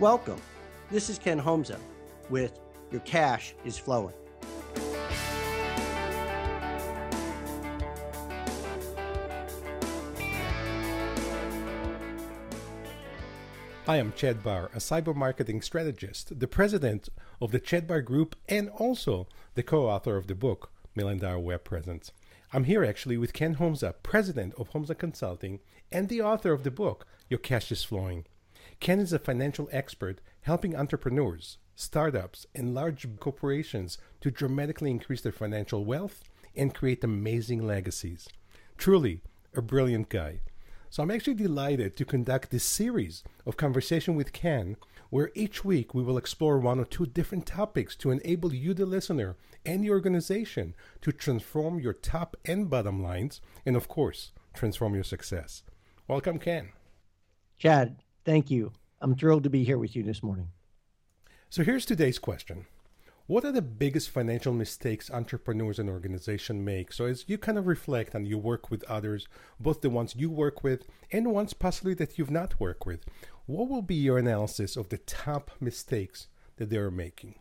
Welcome. This is Ken Homza with Your Cash is Flowing. I am Chad Barr, a cyber marketing strategist, the president of the Chad Barr Group, and also the co author of the book, Million Dollar Web Presence. I'm here actually with Ken Homza, president of Homza Consulting, and the author of the book, Your Cash is Flowing. Ken is a financial expert helping entrepreneurs, startups, and large corporations to dramatically increase their financial wealth and create amazing legacies. Truly a brilliant guy. So I'm actually delighted to conduct this series of conversation with Ken, where each week we will explore one or two different topics to enable you, the listener, and your organization to transform your top and bottom lines, and of course, transform your success. Welcome, Ken. Chad, thank you. I'm thrilled to be here with you this morning. So here's today's question. What are the biggest financial mistakes entrepreneurs and organizations make? So, as you kind of reflect and you work with others, both the ones you work with and ones possibly that you've not worked with, what will be your analysis of the top mistakes that they're making?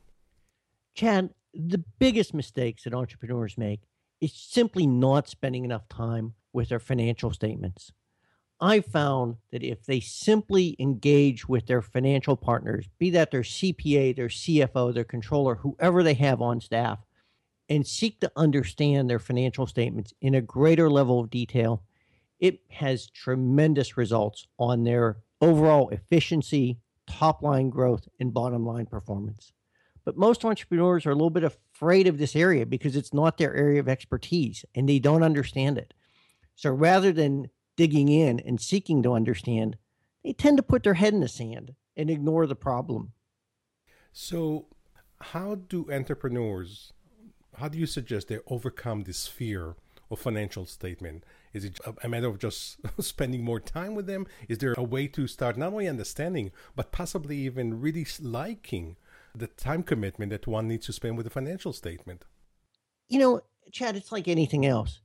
Chad, the biggest mistakes that entrepreneurs make is simply not spending enough time with their financial statements. I found that if they simply engage with their financial partners, be that their CPA, their CFO, their controller, whoever they have on staff, and seek to understand their financial statements in a greater level of detail, it has tremendous results on their overall efficiency, top line growth, and bottom line performance. But most entrepreneurs are a little bit afraid of this area because it's not their area of expertise and they don't understand it. So rather than digging in and seeking to understand, they tend to put their head in the sand and ignore the problem. So, how do entrepreneurs, how do you suggest they overcome this fear of financial statement? Is it a matter of just spending more time with them? Is there a way to start not only understanding, but possibly even really liking the time commitment that one needs to spend with a financial statement? You know, Chad, it's like anything else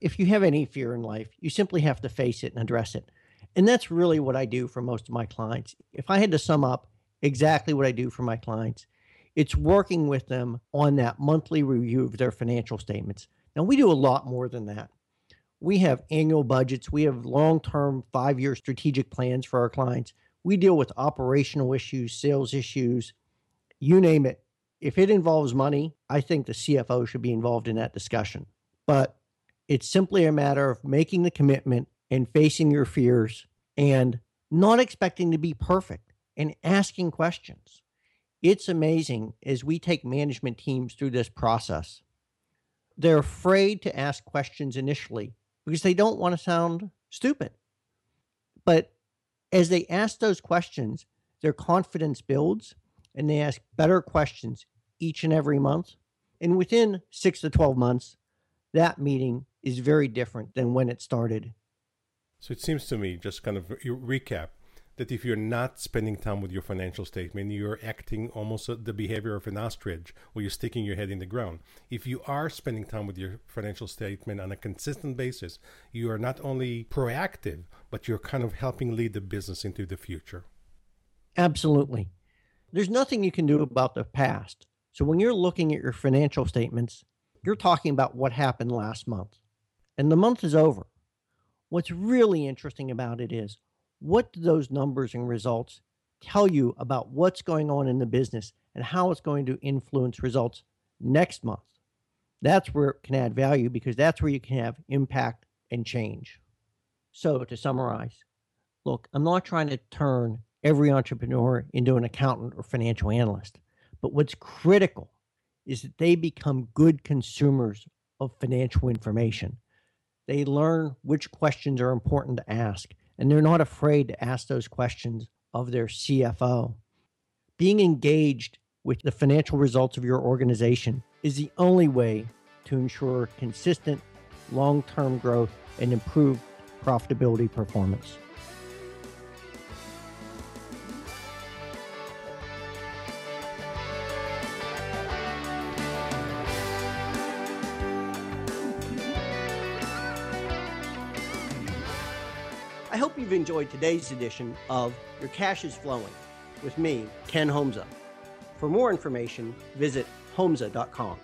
if you have any fear in life, you simply have to face it and address it. And that's really what I do for most of my clients. If I had to sum up exactly what I do for my clients, it's working with them on that monthly review of their financial statements. Now, we do a lot more than that. We have annual budgets, we have long term, five year strategic plans for our clients. We deal with operational issues, sales issues, you name it. If it involves money, I think the CFO should be involved in that discussion. But it's simply a matter of making the commitment and facing your fears and not expecting to be perfect and asking questions. It's amazing as we take management teams through this process. They're afraid to ask questions initially because they don't want to sound stupid. But as they ask those questions, their confidence builds and they ask better questions each and every month. And within six to 12 months, that meeting is very different than when it started. So it seems to me, just kind of recap, that if you're not spending time with your financial statement, you're acting almost the behavior of an ostrich, where you're sticking your head in the ground. If you are spending time with your financial statement on a consistent basis, you are not only proactive, but you're kind of helping lead the business into the future. Absolutely. There's nothing you can do about the past. So when you're looking at your financial statements, you're talking about what happened last month and the month is over. What's really interesting about it is what do those numbers and results tell you about what's going on in the business and how it's going to influence results next month? That's where it can add value because that's where you can have impact and change. So, to summarize, look, I'm not trying to turn every entrepreneur into an accountant or financial analyst, but what's critical is that they become good consumers of financial information they learn which questions are important to ask, and they're not afraid to ask those questions of their CFO. Being engaged with the financial results of your organization is the only way to ensure consistent long term growth and improved profitability performance. I hope you've enjoyed today's edition of Your Cash is Flowing with me, Ken Homza. For more information, visit homza.com.